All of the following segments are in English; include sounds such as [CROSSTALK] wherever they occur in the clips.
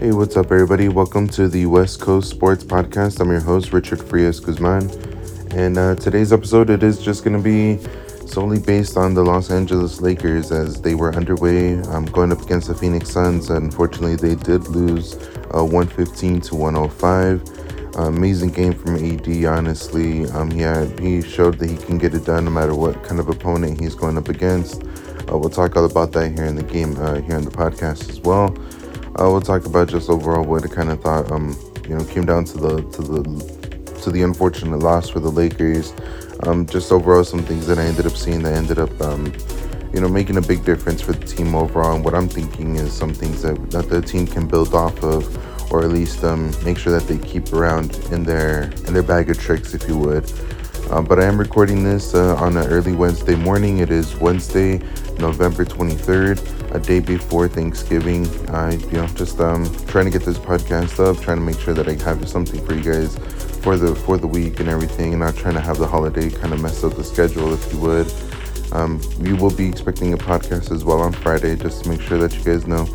Hey, what's up, everybody? Welcome to the West Coast Sports Podcast. I'm your host, Richard Frias Guzman. And uh, today's episode, it is just going to be solely based on the Los Angeles Lakers as they were underway um, going up against the Phoenix Suns. Unfortunately, they did lose uh, 115 to 105. Uh, amazing game from AD, honestly. Um, he, had, he showed that he can get it done no matter what kind of opponent he's going up against. Uh, we'll talk all about that here in the game, uh, here in the podcast as well. Uh, we'll talk about just overall what I kind of thought. Um, you know, came down to the to the to the unfortunate loss for the Lakers. Um, just overall, some things that I ended up seeing that ended up, um, you know, making a big difference for the team overall. And what I'm thinking is some things that that the team can build off of, or at least um, make sure that they keep around in their in their bag of tricks, if you would. Uh, but I am recording this uh, on an early Wednesday morning. It is Wednesday, November 23rd, a day before Thanksgiving. I, you know, just um, trying to get this podcast up, trying to make sure that I have something for you guys for the for the week and everything, and not trying to have the holiday kind of mess up the schedule, if you would. Um, we will be expecting a podcast as well on Friday, just to make sure that you guys know.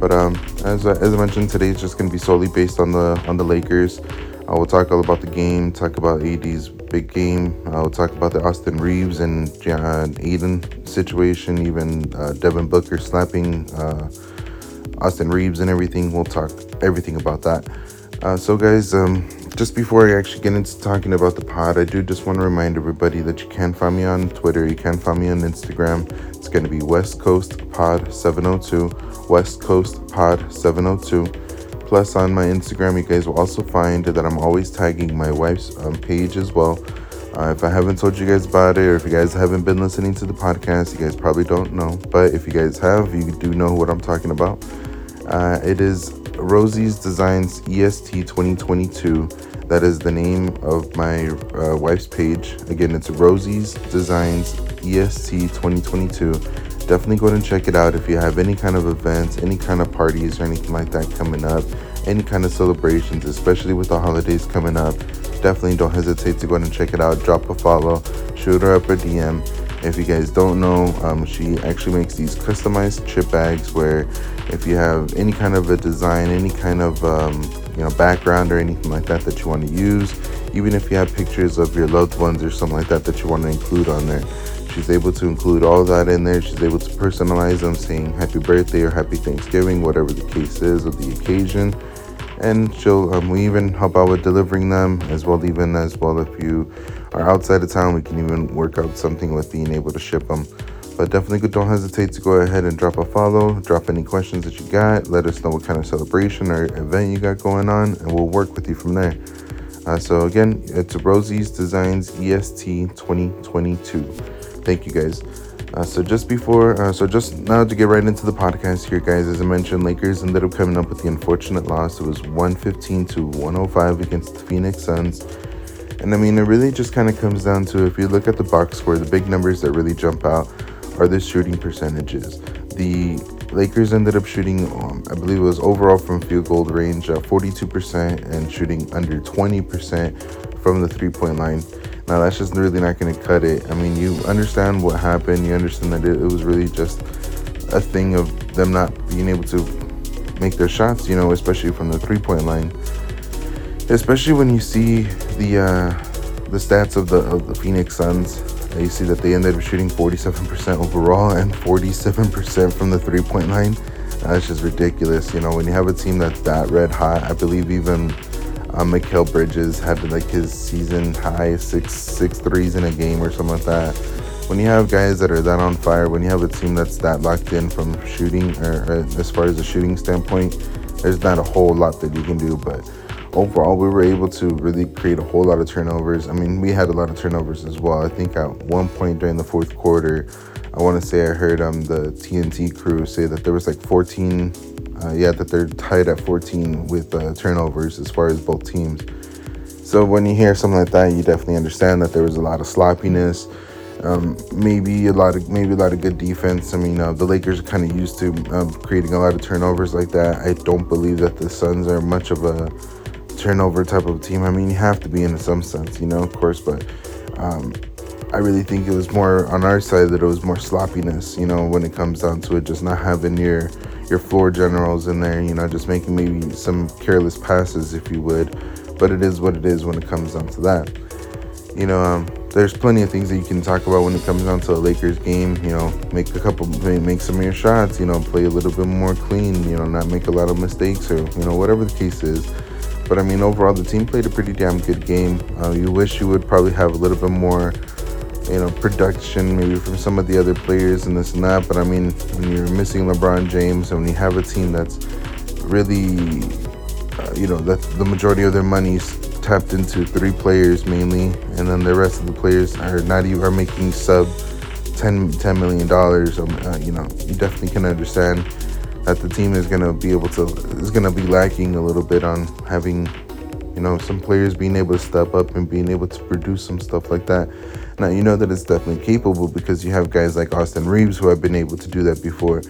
But um, as as I mentioned, today is just going to be solely based on the on the Lakers. I will talk all about the game, talk about AD's big game. I will talk about the Austin Reaves and uh, Ayton situation, even uh, Devin Booker slapping uh, Austin Reaves and everything. We'll talk everything about that. Uh, so, guys, um, just before I actually get into talking about the pod, I do just want to remind everybody that you can find me on Twitter, you can find me on Instagram. It's going to be West Coast Pod 702, West Coast Pod 702. Plus, on my Instagram, you guys will also find that I'm always tagging my wife's um, page as well. Uh, if I haven't told you guys about it, or if you guys haven't been listening to the podcast, you guys probably don't know. But if you guys have, you do know what I'm talking about. Uh, it is Rosie's Designs EST 2022. That is the name of my uh, wife's page. Again, it's Rosie's Designs EST 2022 definitely go and check it out if you have any kind of events, any kind of parties, or anything like that coming up, any kind of celebrations, especially with the holidays coming up. Definitely don't hesitate to go and check it out. Drop a follow, shoot her up a DM. If you guys don't know, um, she actually makes these customized chip bags where if you have any kind of a design, any kind of um, you know background or anything like that that you want to use, even if you have pictures of your loved ones or something like that that you want to include on there, She's able to include all that in there. She's able to personalize them, saying happy birthday or happy Thanksgiving, whatever the case is or the occasion. And she'll um, we even help out with delivering them as well. Even as well, if you are outside of town, we can even work out something with being able to ship them. But definitely don't hesitate to go ahead and drop a follow, drop any questions that you got, let us know what kind of celebration or event you got going on, and we'll work with you from there. Uh, so again, it's Rosie's Designs EST 2022. Thank you guys. Uh, so just before, uh, so just now to get right into the podcast here, guys. As I mentioned, Lakers ended up coming up with the unfortunate loss. It was 115 to 105 against the Phoenix Suns. And I mean, it really just kind of comes down to if you look at the box score, the big numbers that really jump out are the shooting percentages. The Lakers ended up shooting, um, I believe it was overall from field goal range, uh, 42% and shooting under 20% from the three point line. Now that's just really not going to cut it. I mean, you understand what happened. You understand that it, it was really just a thing of them not being able to make their shots. You know, especially from the three-point line. Especially when you see the uh, the stats of the of the Phoenix Suns. You see that they ended up shooting 47% overall and 47% from the three-point line. That's just ridiculous. You know, when you have a team that's that red hot, I believe even um, Mikal Bridges had like his season high six six threes in a game or something like that. When you have guys that are that on fire, when you have a team that's that locked in from shooting or, or as far as the shooting standpoint, there's not a whole lot that you can do. But overall, we were able to really create a whole lot of turnovers. I mean, we had a lot of turnovers as well. I think at one point during the fourth quarter, I want to say I heard um the TNT crew say that there was like 14 uh, yeah, that they're tied at 14 with uh, turnovers as far as both teams. So when you hear something like that, you definitely understand that there was a lot of sloppiness. Um, maybe a lot of maybe a lot of good defense. I mean, uh, the Lakers are kind of used to um, creating a lot of turnovers like that. I don't believe that the Suns are much of a turnover type of team. I mean, you have to be in some sense, you know, of course, but um, I really think it was more on our side that it was more sloppiness, you know, when it comes down to it, just not having your your floor generals in there, you know, just making maybe some careless passes, if you would. But it is what it is when it comes down to that. You know, um, there's plenty of things that you can talk about when it comes down to a Lakers game. You know, make a couple, make some of your shots. You know, play a little bit more clean. You know, not make a lot of mistakes or you know whatever the case is. But I mean, overall, the team played a pretty damn good game. Uh, you wish you would probably have a little bit more, you know, production maybe from some of the other players and this and that. But I mean, when you're missing LeBron James and when you have a team that's really, uh, you know, that the majority of their money's tapped into three players mainly, and then the rest of the players are not even are making sub 10, 10 million dollars. Um, uh, you know, you definitely can understand that the team is gonna be able to is gonna be lacking a little bit on having, you know, some players being able to step up and being able to produce some stuff like that. Now you know that it's definitely capable because you have guys like Austin Reaves who have been able to do that before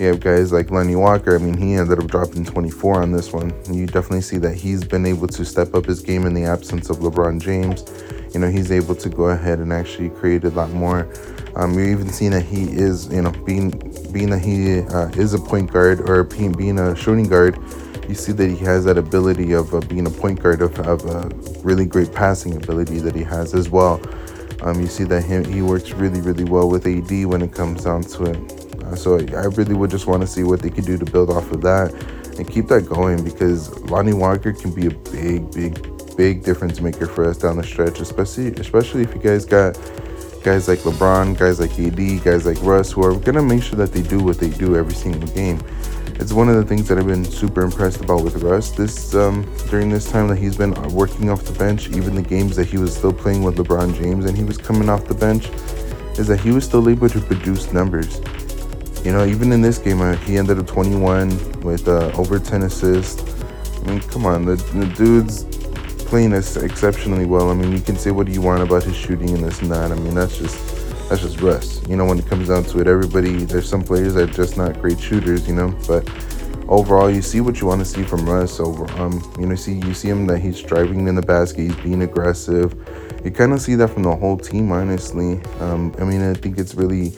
you have guys like Lonnie Walker. I mean, he ended up dropping 24 on this one. You definitely see that he's been able to step up his game in the absence of LeBron James. You know, he's able to go ahead and actually create a lot more. Um, you're even seeing that he is, you know, being being that he uh, is a point guard or being a shooting guard. You see that he has that ability of uh, being a point guard of, of a really great passing ability that he has as well. Um, you see that he, he works really, really well with AD when it comes down to it. Uh, so I really would just want to see what they could do to build off of that and keep that going because Lonnie Walker can be a big, big, big difference maker for us down the stretch, especially especially if you guys got guys like LeBron, guys like AD, guys like Russ who are gonna make sure that they do what they do every single game. It's one of the things that I've been super impressed about with Russ this um, during this time that he's been working off the bench, even the games that he was still playing with LeBron James and he was coming off the bench, is that he was still able to produce numbers. You know, even in this game, uh, he ended up 21 with uh, over 10 assists. I mean, come on, the, the dude's playing this exceptionally well. I mean, you can say what you want about his shooting and this and that. I mean, that's just that's just Russ. You know, when it comes down to it, everybody there's some players that are just not great shooters. You know, but overall, you see what you want to see from Russ. Over, um, you know, see you see him that he's driving in the basket, he's being aggressive. You kind of see that from the whole team, honestly. Um, I mean, I think it's really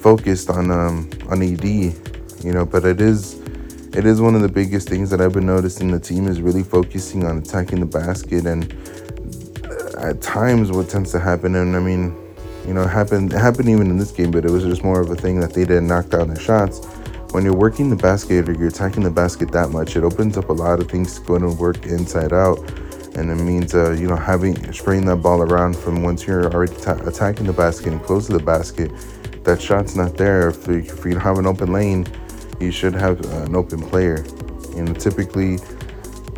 focused on um, on AD, you know, but it is it is one of the biggest things that I've been noticing. The team is really focusing on attacking the basket, and uh, at times, what tends to happen, and I mean, you know, it happened it happened even in this game, but it was just more of a thing that they didn't knock down their shots. When you're working the basket or you're attacking the basket that much, it opens up a lot of things going to work inside out and it means uh, you know having spraying that ball around from once you're already ta- attacking the basket and close to the basket that shot's not there, if, you, if you have an open lane, you should have an open player. Know, typically,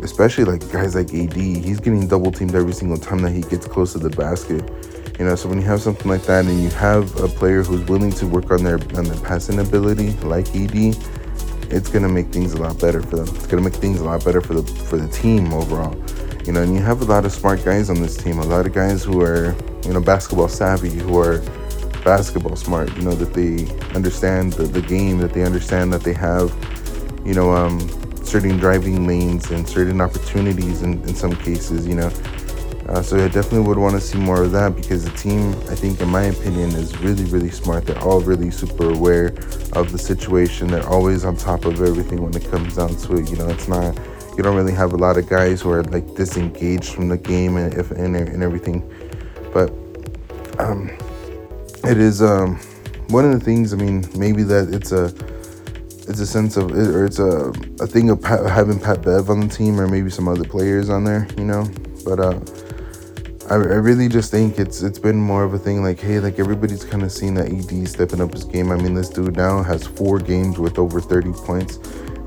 especially like guys like AD, he's getting double teamed every single time that he gets close to the basket. You know, so when you have something like that and you have a player who's willing to work on their on their passing ability, like AD, it's gonna make things a lot better for them. It's gonna make things a lot better for the for the team overall. You know, and you have a lot of smart guys on this team, a lot of guys who are, you know, basketball savvy, who are basketball smart, you know, that they understand the, the game, that they understand that they have, you know, um, certain driving lanes and certain opportunities in, in some cases, you know. Uh, so I definitely would want to see more of that because the team, I think, in my opinion, is really, really smart. They're all really super aware of the situation. They're always on top of everything when it comes down to it. You know, it's not, you don't really have a lot of guys who are like disengaged from the game and, if, and, and everything. But, um, it is um, one of the things. I mean, maybe that it's a it's a sense of or it's a a thing of Pat, having Pat Bev on the team or maybe some other players on there, you know. But uh, I, I really just think it's it's been more of a thing like hey like everybody's kind of seen that AD stepping up his game. I mean, this dude now has four games with over 30 points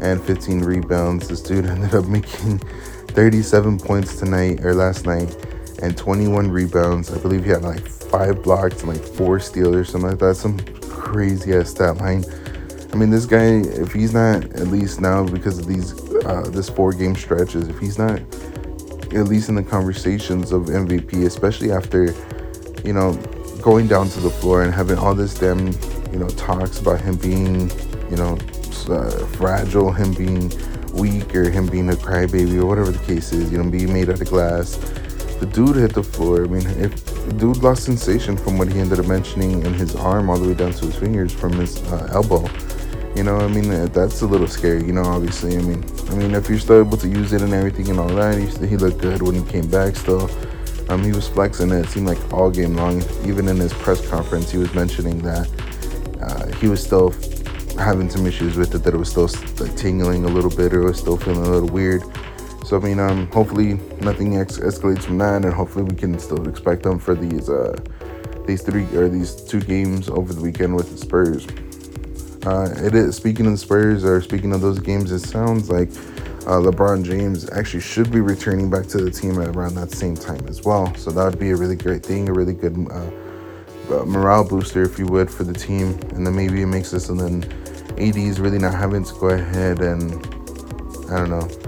and 15 rebounds. This dude [LAUGHS] ended up making 37 points tonight or last night and 21 rebounds. I believe he had like five blocks and like four steals or something like that. Some crazy ass stat line. I mean, this guy, if he's not at least now because of these uh, this four game stretches, if he's not at least in the conversations of MVP, especially after you know going down to the floor and having all this damn you know talks about him being you know uh, fragile, him being weak, or him being a crybaby, or whatever the case is, you know, being made out of glass the dude hit the floor. I mean, if the dude lost sensation from what he ended up mentioning in his arm all the way down to his fingers from his uh, elbow. You know, I mean, that's a little scary. You know, obviously, I mean, I mean, if you're still able to use it and everything and all that, he, he looked good when he came back. Still, um, he was flexing it. It seemed like all game long. Even in his press conference, he was mentioning that uh, he was still having some issues with it. That it was still like tingling a little bit, or was still feeling a little weird. So I mean, um, hopefully nothing ex- escalates from that, and hopefully we can still expect them for these uh, these three or these two games over the weekend with the Spurs. Uh, it is speaking of the Spurs or speaking of those games. It sounds like uh, LeBron James actually should be returning back to the team at around that same time as well. So that would be a really great thing, a really good uh, uh, morale booster, if you would, for the team. And then maybe it makes this, and then AD is really not having to go ahead and I don't know.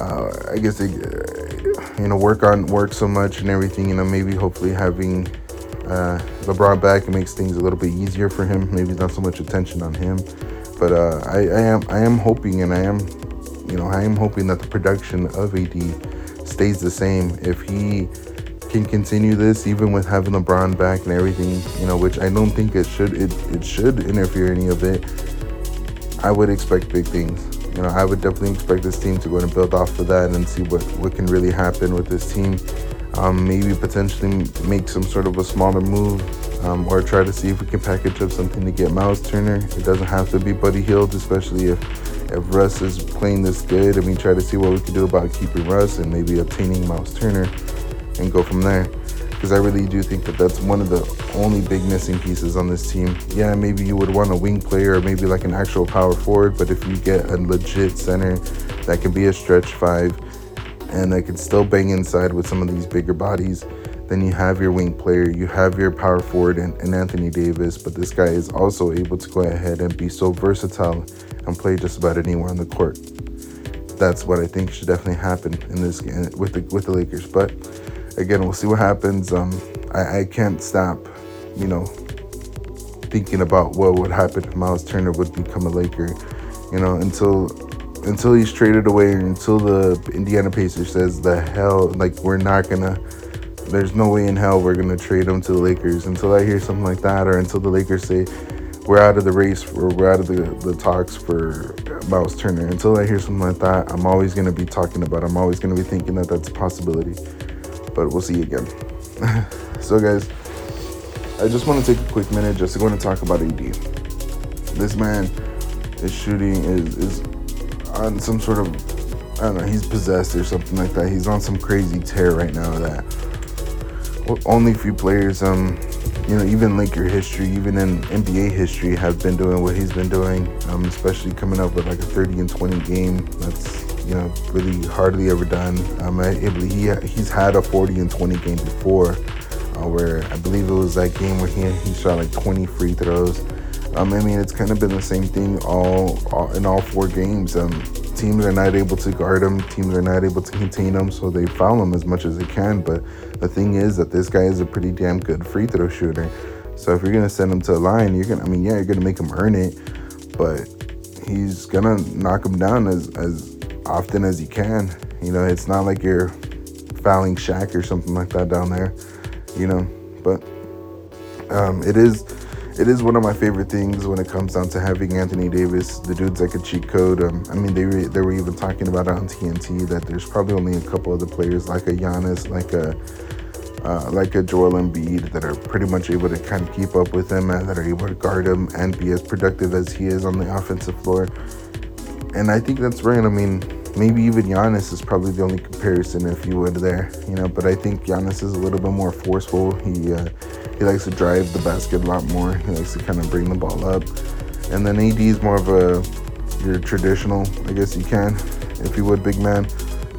Uh, I guess they, uh, you know, work on work so much and everything. You know, maybe hopefully having uh, LeBron back makes things a little bit easier for him. Maybe not so much attention on him, but uh, I, I am I am hoping and I am, you know, I am hoping that the production of AD stays the same. If he can continue this, even with having LeBron back and everything, you know, which I don't think it should it, it should interfere any of it. I would expect big things. You know, I would definitely expect this team to go and build off of that and see what what can really happen with this team um, maybe potentially make some sort of a smaller move um, or try to see if we can package up something to get Miles Turner. It doesn't have to be Buddy Hield, especially if, if Russ is playing this good. I mean, try to see what we can do about keeping Russ and maybe obtaining Miles Turner and go from there. Because I really do think that that's one of the only big missing pieces on this team. Yeah, maybe you would want a wing player or maybe like an actual power forward, but if you get a legit center that can be a stretch five and that can still bang inside with some of these bigger bodies. Then you have your wing player, you have your power forward and, and Anthony Davis, but this guy is also able to go ahead and be so versatile and play just about anywhere on the court. That's what I think should definitely happen in this game with the with the Lakers. But again, we'll see what happens. Um, I, I can't stop, you know, thinking about what would happen if Miles Turner would become a Laker. You know, until until he's traded away, until the Indiana Pacers says the hell, like we're not gonna. There's no way in hell we're gonna trade him to the Lakers until I hear something like that, or until the Lakers say we're out of the race or we're out of the, the talks for Miles Turner. Until I hear something like that, I'm always gonna be talking about. I'm always gonna be thinking that that's a possibility. But we'll see again. [LAUGHS] so guys, I just want to take a quick minute just to go and talk about AD. This man is shooting is is on some sort of I don't know, he's possessed or something like that. He's on some crazy tear right now that only a few players, um, you know, even Laker history, even in NBA history, have been doing what he's been doing. Um, especially coming up with like a 30 and 20 game. That's you know really hardly ever done. Um, I, he he's had a 40 and 20 game before, uh, where I believe it was that game where he he shot like 20 free throws. Um, I mean, it's kind of been the same thing all, all in all four games. Um, teams are not able to guard him. Teams are not able to contain him, so they foul him as much as they can. But the thing is that this guy is a pretty damn good free throw shooter. So if you're gonna send him to a line, you're gonna. I mean, yeah, you're gonna make him earn it, but he's gonna knock him down as as often as you can. You know, it's not like you're fouling Shaq or something like that down there. You know, but um, it is it is one of my favorite things when it comes down to having Anthony Davis. The dude's like a cheat code. Um, I mean, they re- they were even talking about on TNT that there's probably only a couple other players like a Giannis, like a uh, like a Joel Embiid that are pretty much able to kind of keep up with him and that are able to guard him and be as productive as he is on the offensive floor. And I think that's right. I mean, maybe even Giannis is probably the only comparison, if you would, there. You know, but I think Giannis is a little bit more forceful. He uh, he likes to drive the basket a lot more. He likes to kind of bring the ball up. And then AD is more of a your traditional, I guess you can, if you would, big man.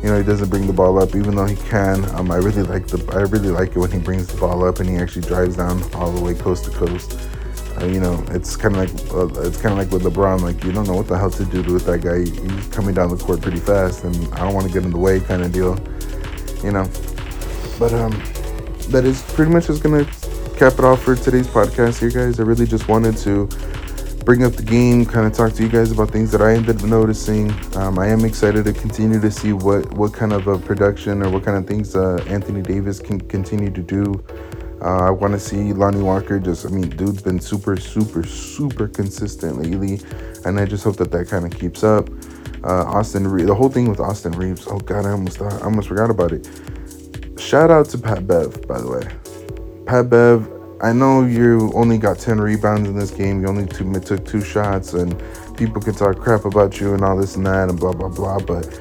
You know, he doesn't bring the ball up, even though he can. Um, I really like the I really like it when he brings the ball up and he actually drives down all the way coast to coast. Uh, you know, it's kind of like uh, it's kind of like with LeBron. Like you don't know what the hell to do with that guy. He's coming down the court pretty fast, and I don't want to get in the way, kind of deal. You know, but um, that is pretty much just gonna cap it off for today's podcast here, guys. I really just wanted to bring up the game, kind of talk to you guys about things that I ended up noticing. Um, I am excited to continue to see what what kind of a production or what kind of things uh, Anthony Davis can continue to do. Uh, I want to see Lonnie Walker just, I mean, dude's been super, super, super consistent lately. And I just hope that that kind of keeps up. Uh, Austin Reaves, the whole thing with Austin Reaves. oh God, I almost, I almost forgot about it. Shout out to Pat Bev, by the way. Pat Bev, I know you only got 10 rebounds in this game. You only two, took two shots, and people can talk crap about you and all this and that and blah blah blah. But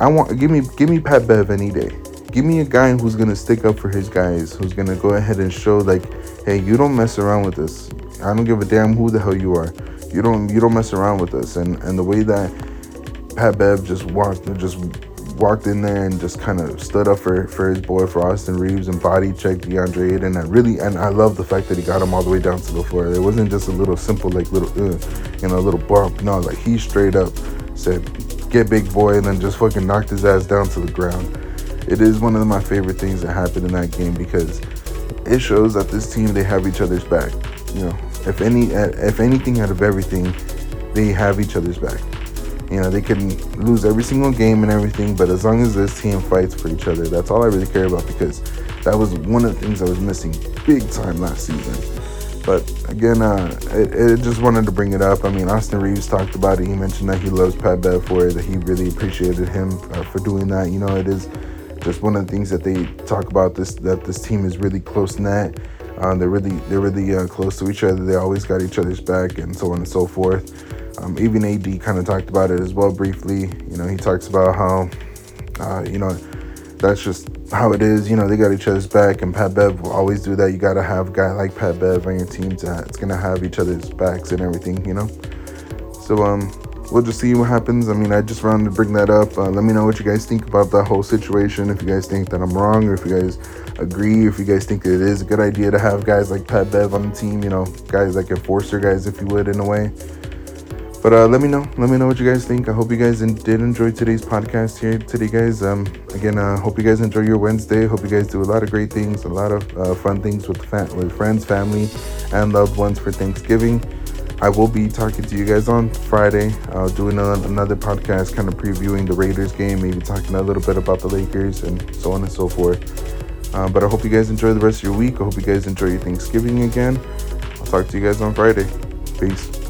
I want give me give me Pat Bev any day. Give me a guy who's gonna stick up for his guys, who's gonna go ahead and show like, hey, you don't mess around with this. I don't give a damn who the hell you are. You don't you don't mess around with us. And and the way that Pat Bev just walked just walked in there and just kind of stood up for, for his boy for Austin Reaves and body checked DeAndre Ayton. I really and I love the fact that he got him all the way down to the floor. It wasn't just a little simple like little uh, you know a little bump. No, like he straight up said, "Get big boy," and then just fucking knocked his ass down to the ground. It is one of my favorite things that happened in that game because it shows that this team they have each other's back. You know, if any if anything out of everything, they have each other's back. You know, they can lose every single game and everything, but as long as this team fights for each other, that's all I really care about because that was one of the things I was missing big time last season. But again, uh, it, it, just wanted to bring it up. I mean, Austin Reaves talked about it. He mentioned that he loves Pat Bev for it, that he really appreciated him uh, for doing that. You know, it is just one of the things that they talk about this that this team is really close knit. Uh, they're really they're really uh, close to each other. They always got each other's back, and so on and so forth. Um, even AD kind of talked about it as well briefly. You know, he talks about how, uh, you know, that's just how it is. You know, they got each other's back, and Pat Bev will always do that. You got to have a guy like Pat Bev on your team to it's gonna have each other's backs and everything. You know, so um, we'll just see what happens. I mean, I just wanted to bring that up. Uh, let me know what you guys think about that whole situation. If you guys think that I'm wrong, or if you guys agree, if you guys think it is a good idea to have guys like Pat Bev on the team. You know, guys like enforcer guys, if you would, in a way. But uh, let me know. Let me know what you guys think. I hope you guys in- did enjoy today's podcast here today, guys. Um, again, uh, hope you guys enjoy your Wednesday. Hope you guys do a lot of great things, a lot of uh, fun things with fa- with friends, family, and loved ones for Thanksgiving. I will be talking to you guys on Friday, uh, doing a, another podcast, kind of previewing the Raiders game, maybe talking a little bit about the Lakers and so on and so forth. Uh, but I hope you guys enjoy the rest of your week. I hope you guys enjoy your Thanksgiving again. I'll talk to you guys on Friday. Peace.